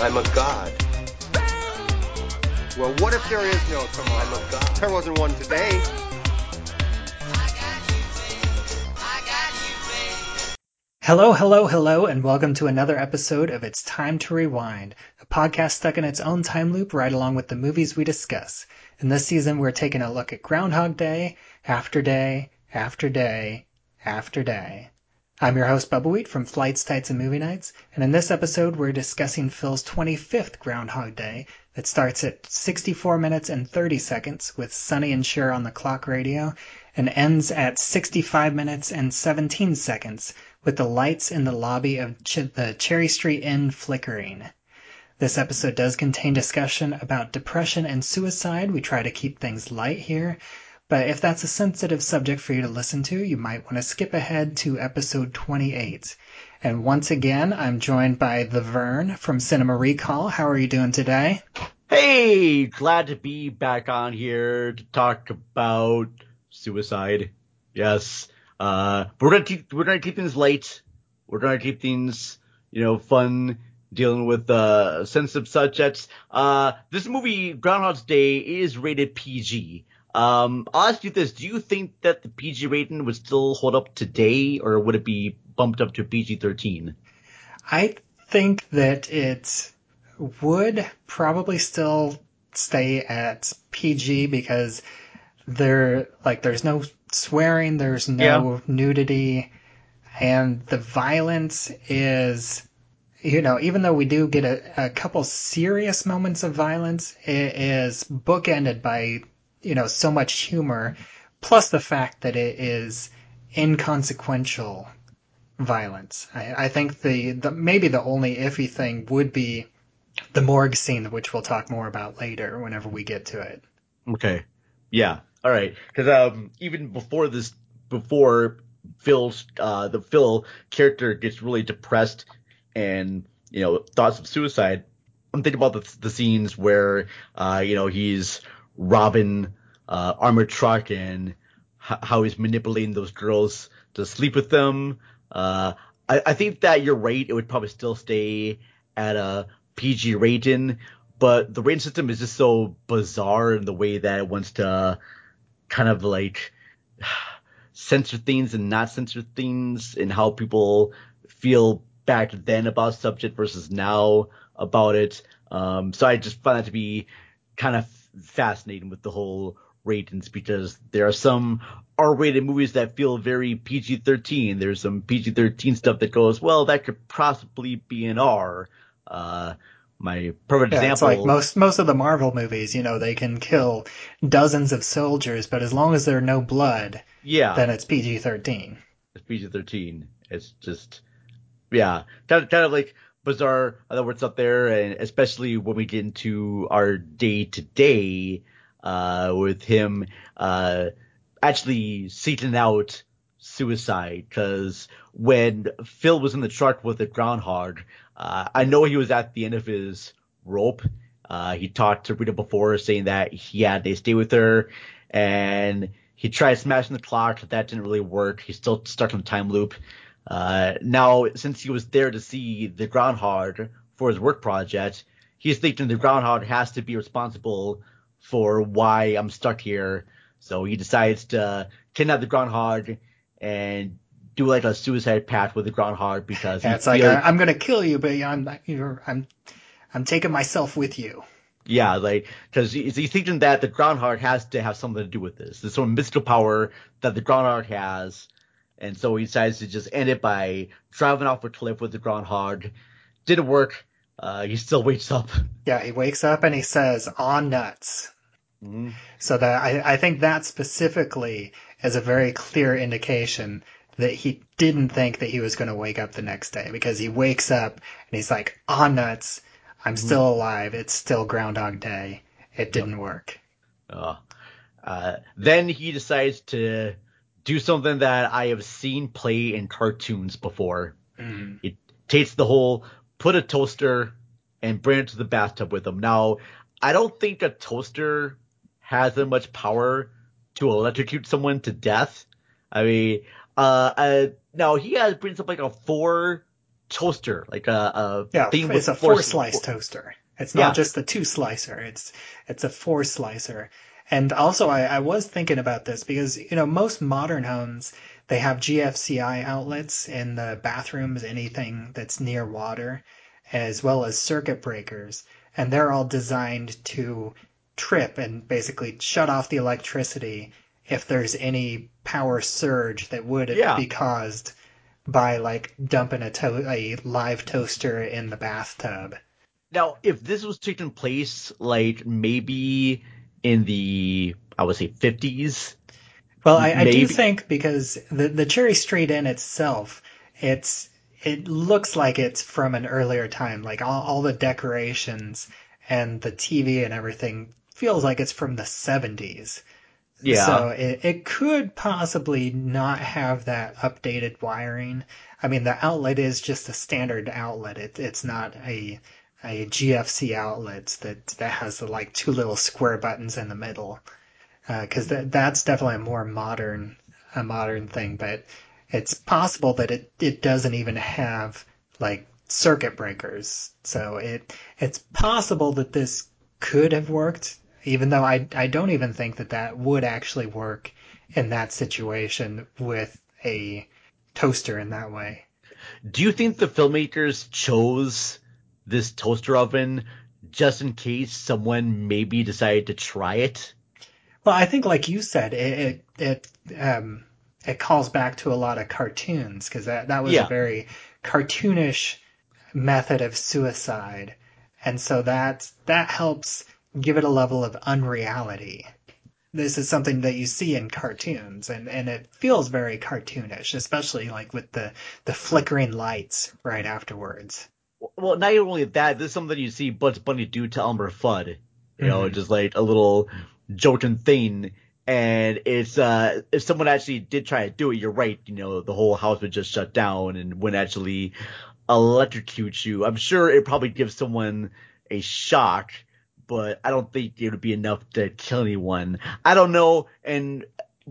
I'm a god. Well, what if there is no tomorrow? I'm a god. There wasn't one today. Hello, hello, hello, and welcome to another episode of It's Time to Rewind, a podcast stuck in its own time loop right along with the movies we discuss. In this season, we're taking a look at Groundhog Day, after day, after day, after day. I'm your host, Bubba Wheat from Flights, Tights, and Movie Nights, and in this episode, we're discussing Phil's 25th Groundhog Day that starts at 64 minutes and 30 seconds with Sonny and Cher on the clock radio and ends at 65 minutes and 17 seconds with the lights in the lobby of Ch- the Cherry Street Inn flickering. This episode does contain discussion about depression and suicide. We try to keep things light here, but if that's a sensitive subject for you to listen to, you might want to skip ahead to episode 28. And once again, I'm joined by The Vern from Cinema Recall. How are you doing today? Hey, glad to be back on here to talk about suicide. Yes. Uh, we're gonna keep, we're gonna keep things light. We're gonna keep things, you know, fun, dealing with, uh, sensitive subjects. Uh, this movie, Groundhog's Day, is rated PG. Um, I'll ask you this. Do you think that the PG rating would still hold up today, or would it be bumped up to PG-13? I think that it would probably still stay at PG because there, like, there's no swearing, there's no nudity, and the violence is, you know, even though we do get a, a couple serious moments of violence, it is bookended by, you know, so much humor, plus the fact that it is inconsequential violence. I, I think the, the maybe the only iffy thing would be the morgue scene, which we'll talk more about later whenever we get to it. Okay. Yeah. All right. Because um, even before this, before Phil's uh, the Phil character gets really depressed and you know thoughts of suicide, I'm thinking about the, the scenes where uh, you know he's robbing uh, armored truck and h- how he's manipulating those girls to sleep with them. Uh, I, I think that you're right. It would probably still stay at a PG rating, but the rating system is just so bizarre in the way that it wants to kind of like censor things and not censor things and how people feel back then about subject versus now about it. Um, so I just find that to be kind of fascinating with the whole ratings because there are some R-rated movies that feel very PG-13. There's some PG-13 stuff that goes, well, that could possibly be an R. Uh, my perfect Yeah, example. it's like most most of the Marvel movies, you know, they can kill dozens of soldiers, but as long as there's no blood, yeah. then it's PG thirteen. it's PG-13. It's just, yeah, kind of, kind of like bizarre that what's up there, and especially when we get into our day to day, uh, with him, uh, actually seeking out suicide. Cause when Phil was in the truck with the groundhog, uh, I know he was at the end of his rope. Uh, he talked to Rita before saying that he had to stay with her and he tried smashing the clock. But that didn't really work. He's still stuck in the time loop. Uh, now, since he was there to see the groundhog for his work project, he's thinking the groundhog has to be responsible for why I'm stuck here. So he decides to kidnap the groundhog and do like a suicide pact with the groundhog because Yeah, it's like feels- I, I'm gonna kill you, but I'm you're, I'm I'm taking myself with you. Yeah, like because he's, he's thinking that the groundhog has to have something to do with this. There's some mystical power that the groundhog has, and so he decides to just end it by driving off a cliff with the groundhog. Didn't work. Uh, he still wakes up. Yeah, he wakes up and he says, "On nuts." Mhm. So that I, I think that specifically is a very clear indication that he didn't think that he was going to wake up the next day because he wakes up and he's like, "On nuts." I'm still alive. It's still Groundhog Day. It didn't work. Uh, uh, then he decides to do something that I have seen play in cartoons before. Mm. He takes the whole put a toaster and bring it to the bathtub with them. Now, I don't think a toaster has that much power to electrocute someone to death. I mean, uh, uh now he has brings up like a four toaster, like a, a Yeah, thing it's with a four slice toaster. It's not Yeah. just the two slicer. It's it's a four slicer. And also, I, I was thinking about this because you know most modern homes they have GFCI outlets in the bathrooms, anything that's near water, as well as circuit breakers, and they're all designed to trip and basically shut off the electricity if there's any power surge that would Yeah. be caused by like dumping a, to- a live toaster in the bathtub. Now, if this was taking place like maybe in the I would say 50s, Well, I, I do think because the the Cherry Street Inn itself, it's it looks like it's from an earlier time. Like all, all the decorations and the TV and everything feels like it's from the 70s. yeah, So it, it could possibly not have that updated wiring. I mean, the outlet is just a standard outlet. It, it's not a a GFC outlet that that has the like two little square buttons in the middle. Uh, because that that's definitely a more modern a modern thing. But it's possible that it it doesn't even have like circuit breakers. So it it's possible that this could have worked, even though I I don't even think that that would actually work in that situation with a toaster in that way. do you think the filmmakers chose this toaster oven just in case someone maybe decided to try it? Well, I think like you said, it it it, um, it calls back to a lot of cartoons because that that was Yeah. a very cartoonish method of suicide, and so that that helps give it a level of unreality. This is something that you see in cartoons, and, and it feels very cartoonish, especially like with the, the flickering lights right afterwards. Well, not only that, this is something you see Bugs Bunny do to Elmer Fudd. You know, Mhm. just like a little joking thing. And it's uh if someone actually did try to do it, you're right, you know, the whole house would just shut down and wouldn't actually electrocute you. I'm sure it probably gives someone a shock, but I don't think it would be enough to kill anyone. I don't know, and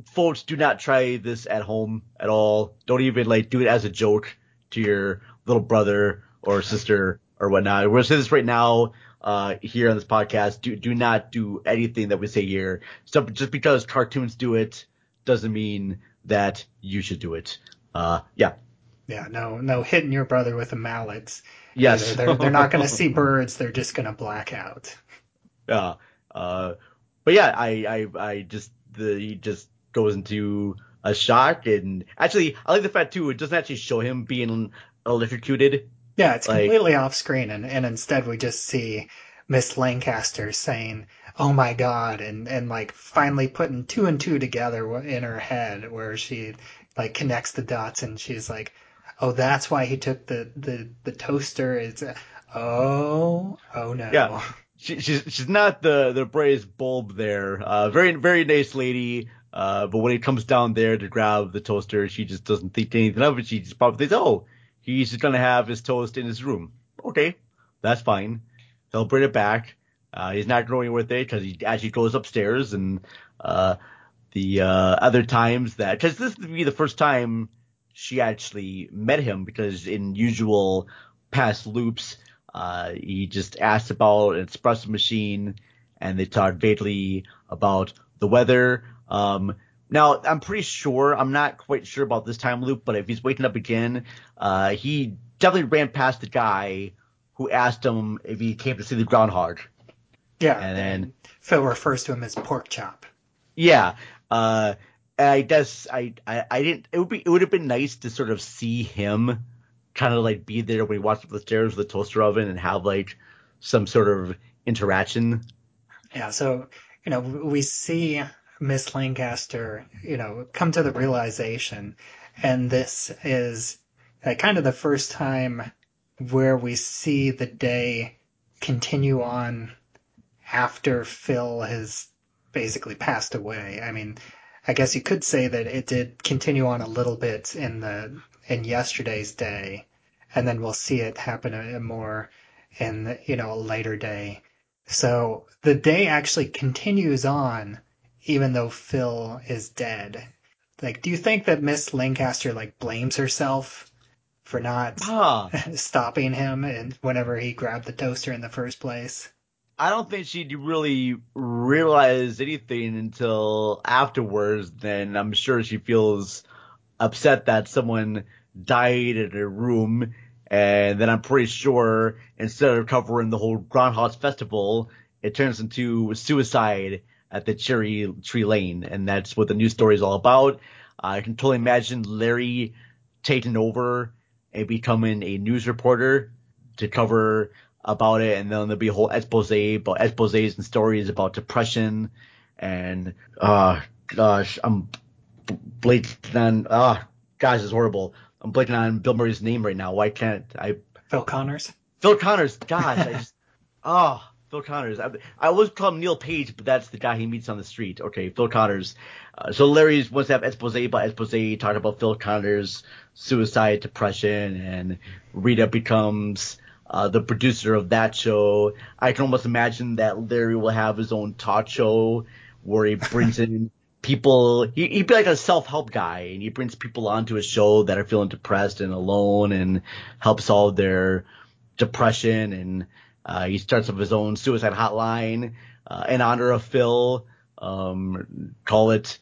folks do not try this at home at all. Don't even like do it as a joke to your little brother or sister or whatnot. We're gonna say this right now, uh, here on this podcast. Do do not do anything that we say here. So just because cartoons do it doesn't mean that you should do it. Uh, yeah. Yeah, no, no hitting your brother with a mallet. Yes. They're, they're not going to see birds. They're just going to black out. Yeah. Uh, but yeah, I, I, I just, the, he just goes into a shock and actually, I like the fact too, it doesn't actually show him being electrocuted. Yeah, it's Like- completely off screen, and, and instead we just see Miss Lancaster saying, "Oh my God," and and like finally putting two and two together in her head, where she like connects the dots, and she's like, "Oh, that's why he took the the the toaster." It's oh oh no. Yeah. She, she's, she's not the, the brightest bulb there. Uh, very, very nice lady. Uh, but when it comes down there to grab the toaster, she just doesn't think anything of it. She just probably thinks, oh, he's just gonna have his toast in his room. Okay, that's fine. He'll bring it back. Uh, he's not going with it because he actually goes upstairs and, uh, the, uh, other times that, cause this would be the first time she actually met him because in usual past loops, uh, he just asked about an espresso machine and they talked vaguely about the weather. Um, now I'm pretty sure, I'm not quite sure about this time loop, but if he's waking up again, uh, he definitely ran past the guy who asked him if he came to see the groundhog. yeah. and then- Phil refers to him as pork chop. Yeah. Uh, I guess I, I, I didn't, it would be, it would have been nice to sort of see him kind of like be there when he walks up the stairs with the toaster oven and have like some sort of interaction. Yeah, so you know we see Miss Lancaster, you know, come to the realization, and this is uh, kind of the first time where we see the day continue on after Phil has basically passed away. I mean, I guess you could say that it did continue on a little bit in the in yesterday's day, and then we'll see it happen more in you know a later day. So the day actually continues on, even though Phil is dead. Like, do you think that Miss Lancaster like blames herself for not Huh. stopping him and whenever he grabbed the toaster in the first place. I don't think she really realized anything until afterwards. Then I'm sure she feels upset that someone died in her room. And then I'm pretty sure instead of covering the whole Groundhog's Festival, it turns into suicide at the Cherry Tree Lane. And that's what the news story is all about. I can totally imagine Larry taking over and becoming a news reporter to cover about it, and then there'll be a whole expose about exposés and stories about depression, and uh gosh, I'm blanking on ah gosh, it's horrible. I'm blanking on Bill Murray's name right now. Why can't I? Phil Connors. Phil Connors. Gosh, I just oh Phil Connors. I, I always call him Neil Page, but that's the guy he meets on the street. Okay, Phil Connors. Uh, so Larry's wants to have expose about expose, talk about Phil Connors' suicide, depression, and Rita becomes uh, the producer of that show. I can almost imagine that Larry will have his own talk show where he brings in people. He, he'd be like a self-help guy, and he brings people onto his show that are feeling depressed and alone, and help solve their depression. And uh, he starts up his own suicide hotline uh, in honor of Phil. Um, call it.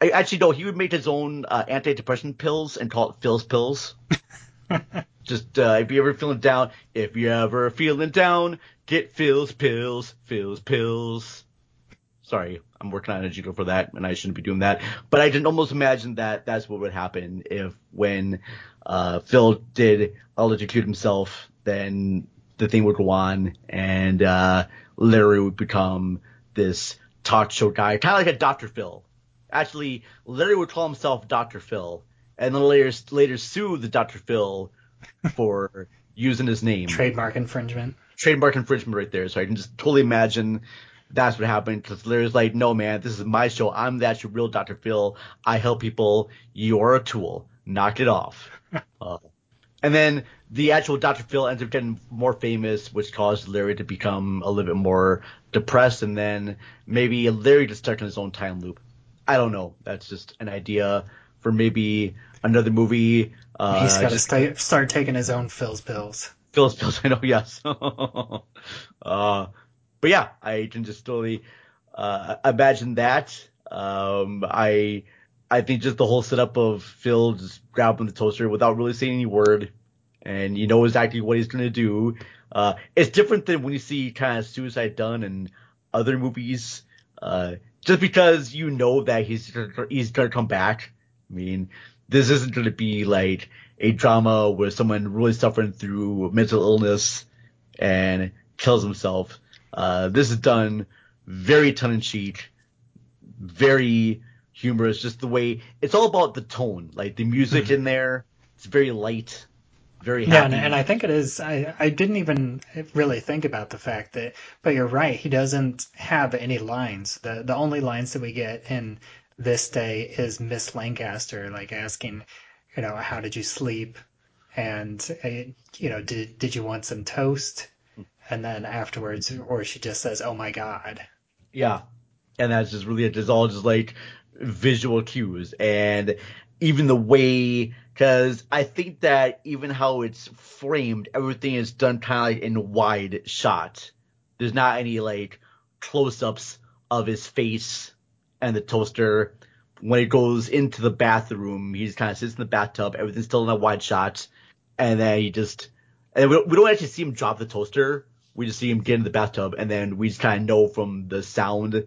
I, actually, no, he would make his own uh, antidepressant pills and call it Phil's pills. Just uh, if you're ever feeling down, if you're ever feeling down, get Phil's pills, Phil's pills. Sorry, I'm working on a jingle for that, and I shouldn't be doing that. But I can almost imagine that that's what would happen if when uh, Phil did electrocute himself, then the thing would go on, and uh, Larry would become this talk show guy, kind of like a Dr. Phil. Actually, Larry would call himself Dr. Phil, and then later later sue the Dr. Phil for using his name. Trademark infringement. Trademark infringement right there. So I can just totally imagine that's what happened because Larry's like, no man, this is my show. I'm the actual real Dr. Phil. I help people. You're a tool. Knock it off. uh, and then the actual Dr. Phil ends up getting more famous, which caused Larry to become a little bit more depressed, and then maybe Larry just stuck in his own time loop. I don't know. That's just an idea for maybe another movie. Uh, He's got to stay, start taking his own Phil's pills. Phil's pills, I know, yes. uh, but yeah, I can just totally uh, imagine that. Um, I I think just the whole setup of Phil just grabbing the toaster without really saying any word, and you know exactly what he's gonna do. Uh, it's different than when you see kind of suicide done in other movies. Uh, just because you know that he's he's gonna come back. I mean, this isn't gonna be like a drama where someone really suffering through mental illness and kills himself. Uh, this is done very tongue in cheek, very humorous. Just the way it's all about the tone, like the music in there. It's very light, very Yeah, happy. and, and I think it is. I, I didn't even really think about the fact that, but you're right. He doesn't have any lines. The the only lines that we get in this day is Miss Lancaster, like asking, you know, how did you sleep, and uh, you know, did did you want some toast? And then afterwards, or she just says, "Oh my God." Yeah. And that's just really it. It's all just like visual cues and even the way, cause I think that even how it's framed, everything is done kind of like in wide shot. There's not any like close ups of his face and the toaster. When he goes into the bathroom, he just kind of sits in the bathtub. Everything's still in a wide shot. And then he just, and we, we don't actually see him drop the toaster. We just see him get in the bathtub, and then we just kind of know from the sound,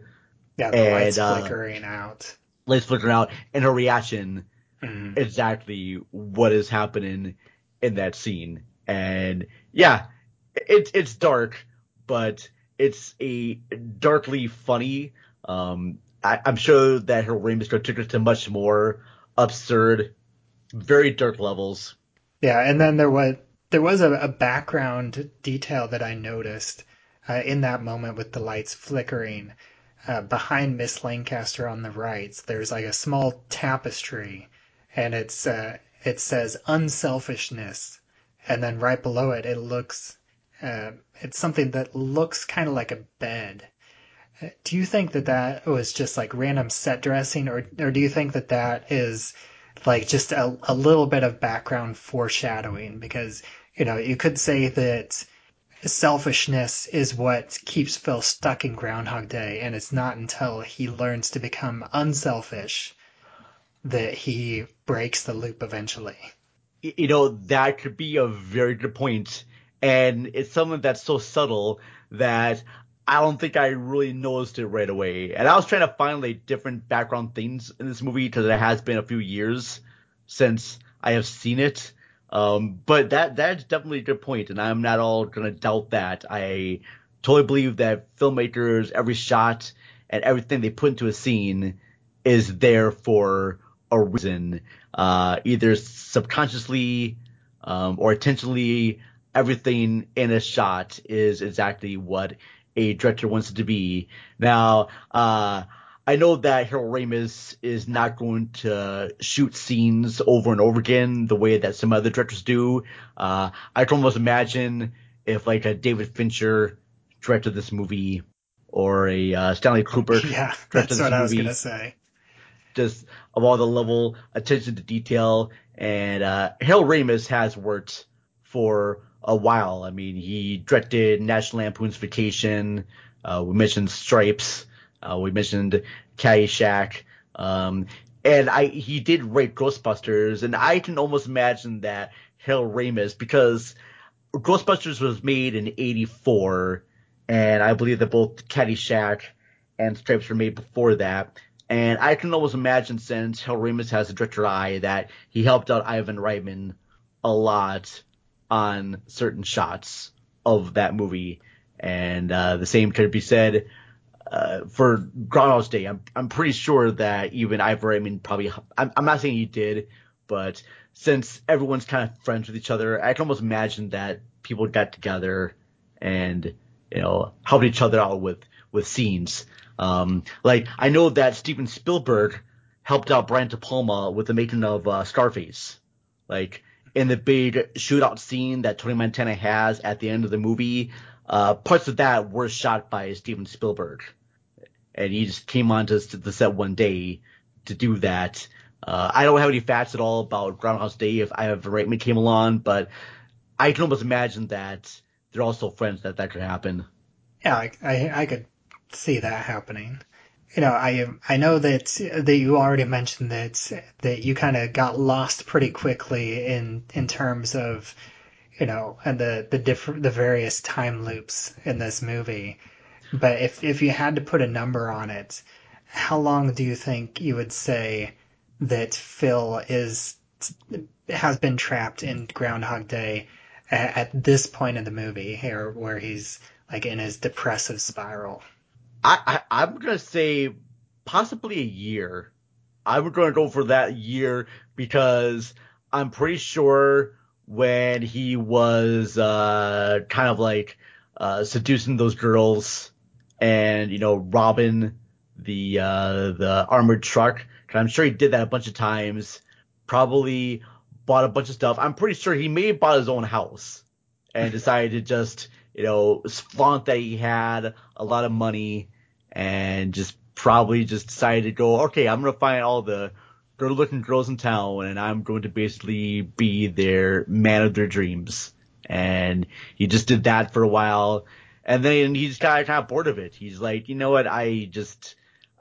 Yeah, the And, lights uh, flickering out. lights flickering out, and her reaction Mhm. exactly what is happening in that scene. And yeah, it's it's dark, but it's a darkly funny. Um, I, I'm sure that her Rainbow took it to much more absurd, very dark levels. Yeah, and then there was there was a, a background detail that I noticed uh, in that moment with the lights flickering. Uh, behind Miss Lancaster on the right, there's like a small tapestry, and it's uh, it says unselfishness, and then right below it, it looks uh, it's something that looks kind of like a bed. Do you think that that was just like random set dressing, or or do you think that that is like just a, a little bit of background foreshadowing because, you know, you could say that selfishness is what keeps Phil stuck in Groundhog Day, and it's not until he learns to become unselfish that he breaks the loop eventually. You know, that could be a very good point, and it's something that's so subtle that I don't think I really noticed it right away. And I was trying to find like different background things in this movie because it has been a few years since I have seen it. Um, but that that's definitely a good point, and I'm not all gonna doubt that. I totally believe that filmmakers, every shot and everything they put into a scene is there for a reason, uh, either subconsciously um, or intentionally. Everything in a shot is exactly what a director wants it to be. Now, uh, I know that Harold Ramis is not going to shoot scenes over and over again the way that some other directors do. Uh, I can almost imagine if like a David Fincher directed this movie or a uh, Stanley Kubrick yeah, directed that's this what I was movie, gonna say. just of all the level attention to detail. And uh, Harold Ramis has worked for a while. I mean, he directed National Lampoon's Vacation. Uh, we mentioned Stripes. Uh, we mentioned Caddyshack. Um, and I he did write Ghostbusters, and I can almost imagine that Harold Ramis because Ghostbusters was made in '84, and I believe that both Caddyshack and Stripes were made before that. And I can almost imagine since Harold Ramis has a director eye that he helped out Ivan Reitman a lot on certain shots of that movie. And uh, the same could be said uh, for Groundhog's Day. I'm I'm pretty sure that even Ivan Reitman probably. I'm, I'm not saying he did, but since everyone's kind of friends with each other, I can almost imagine that people got together and you know helped each other out with with scenes. Um, like I know that Steven Spielberg helped out Brian De Palma with the making of uh, Scarface. Like in the big shootout scene that Tony Montana has at the end of the movie, uh, parts of that were shot by Steven Spielberg, and he just came onto the set one day to do that. Uh, I don't have any facts at all about Groundhog's Day if Ivan Reitman came along, but I can almost imagine that they're also friends that that could happen. Yeah, I, I, I could see that happening. You know, I I know that that you already mentioned that that you kind of got lost pretty quickly in in terms of you know and the the different the various time loops in this movie. But if if you had to put a number on it, how long do you think you would say that Phil is has been trapped in Groundhog Day at, at this point in the movie here, where he's like in his depressive spiral? I, I I'm gonna say possibly a year. I'm gonna go for that year because I'm pretty sure when he was uh kind of like uh seducing those girls and you know robbing the uh the armored truck. I'm sure he did that a bunch of times. Probably bought a bunch of stuff. I'm pretty sure he may have bought his own house and decided to just you know flaunt that he had a lot of money and just probably just decided to go, okay, I'm gonna find all the good looking girls in town and I'm going to basically be their man of their dreams. And he just did that for a while. And then he's just got kind of bored of it. He's like, you know what? I just,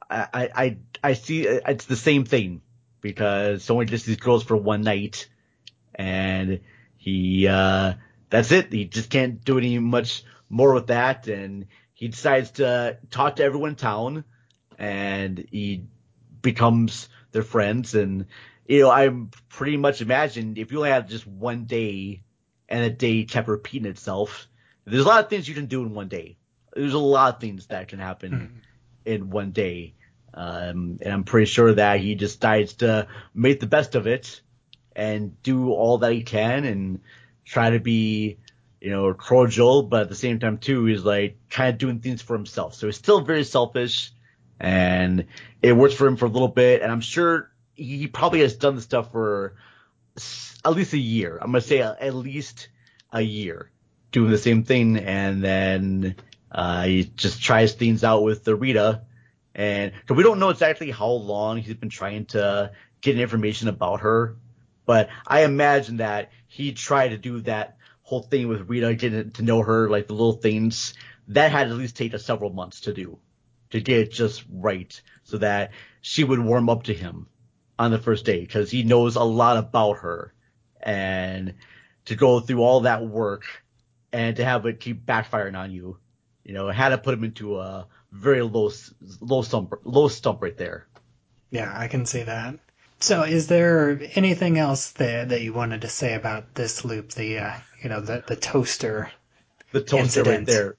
I, I, I see it's the same thing because someone just these girls for one night and he, uh, that's it. He just can't do any much more with that. And he decides to talk to everyone in town and he becomes their friends. And, you know, I'm pretty much imagined if you only had just one day and a day kept repeating itself, there's a lot of things you can do in one day. There's a lot of things that can happen mm-hmm. in one day. Um, and I'm pretty sure that he just decides to make the best of it and do all that he can and try to be, you know, cordial, but at the same time too, he's like kind of doing things for himself. So he's still very selfish and it works for him for a little bit. And I'm sure he probably has done the stuff for at least a year. I'm going to say at least a year doing the same thing. And then, uh, he just tries things out with the Rita And so we don't know exactly how long he's been trying to get information about her, but I imagine that he tried to do that whole thing with Rita, getting to know her, like the little things that had at least taken several months to do, to get it just right, so that she would warm up to him on the first day, because he knows a lot about her, and to go through all that work and to have it keep backfiring on you, you know, it had to put him into a very low low stump low stump right there. Yeah, I can see that. So, is there anything else that that you wanted to say about this loop? The uh, you know the the toaster. The toaster incident. right there.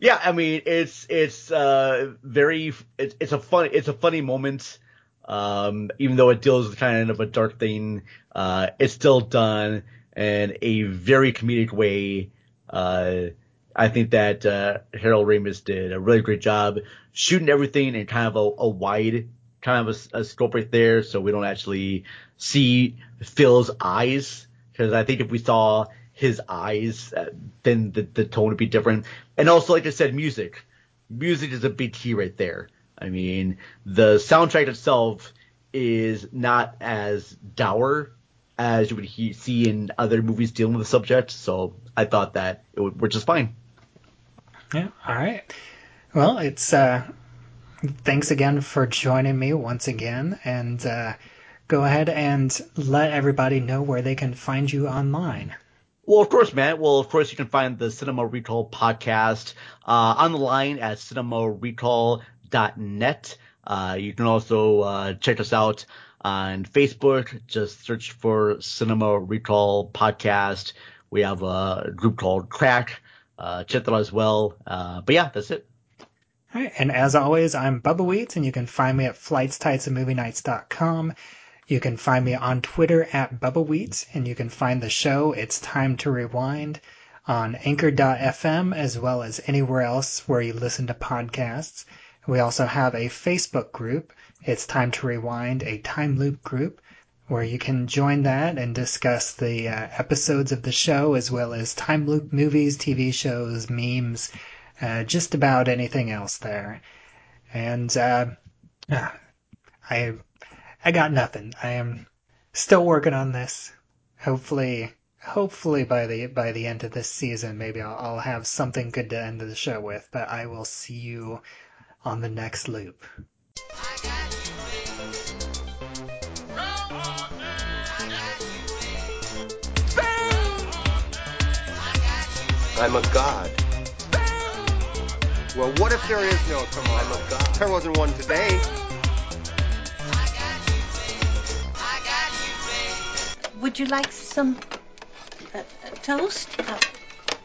Yeah, I mean it's it's uh very it's it's a fun it's a funny moment. Um, even though it deals with kind of a dark thing, uh, it's still done in a very comedic way. Uh, I think that uh, Harold Ramis did a really great job shooting everything in kind of a, a wide kind of a, a, scope right there, so we don't actually see Phil's eyes. Because I think if we saw his eyes, uh, then the, the tone would be different. And also, like I said, music. Music is a big key right there. I mean, the soundtrack itself is not as dour as you would he- see in other movies dealing with the subject. So I thought that it would work just fine. Yeah. All right. Well, it's uh, thanks again for joining me once again, and uh, go ahead and let everybody know where they can find you online. Well, of course, Matt. Well, of course, you can find the Cinema Recall podcast uh, on the line at cinemarecall.net. Uh, you can also uh, check us out on Facebook. Just search for Cinema Recall Podcast. We have a group called Crack. Uh, check that out as well. Uh, but yeah, that's it. All right, and as always, I'm Bubba Wheat, and you can find me at flightstights, You can find me on Twitter at Bubba Wheat, and you can find the show It's Time to Rewind on Anchor.fm as well as anywhere else where you listen to podcasts. We also have a Facebook group. It's Time to Rewind, a time loop group where you can join that and discuss the uh, episodes of the show as well as time loop movies, TV shows, memes, uh, just about anything else there. And uh, I I got nothing. I am still working on this. Hopefully, hopefully by the by the end of this season, maybe I'll, I'll have something good to end the show with. But I will see you on the next loop. I'm a god. Well, what if there is no tomorrow? I'm a god. There wasn't one today. Would you like some uh, toast? Uh,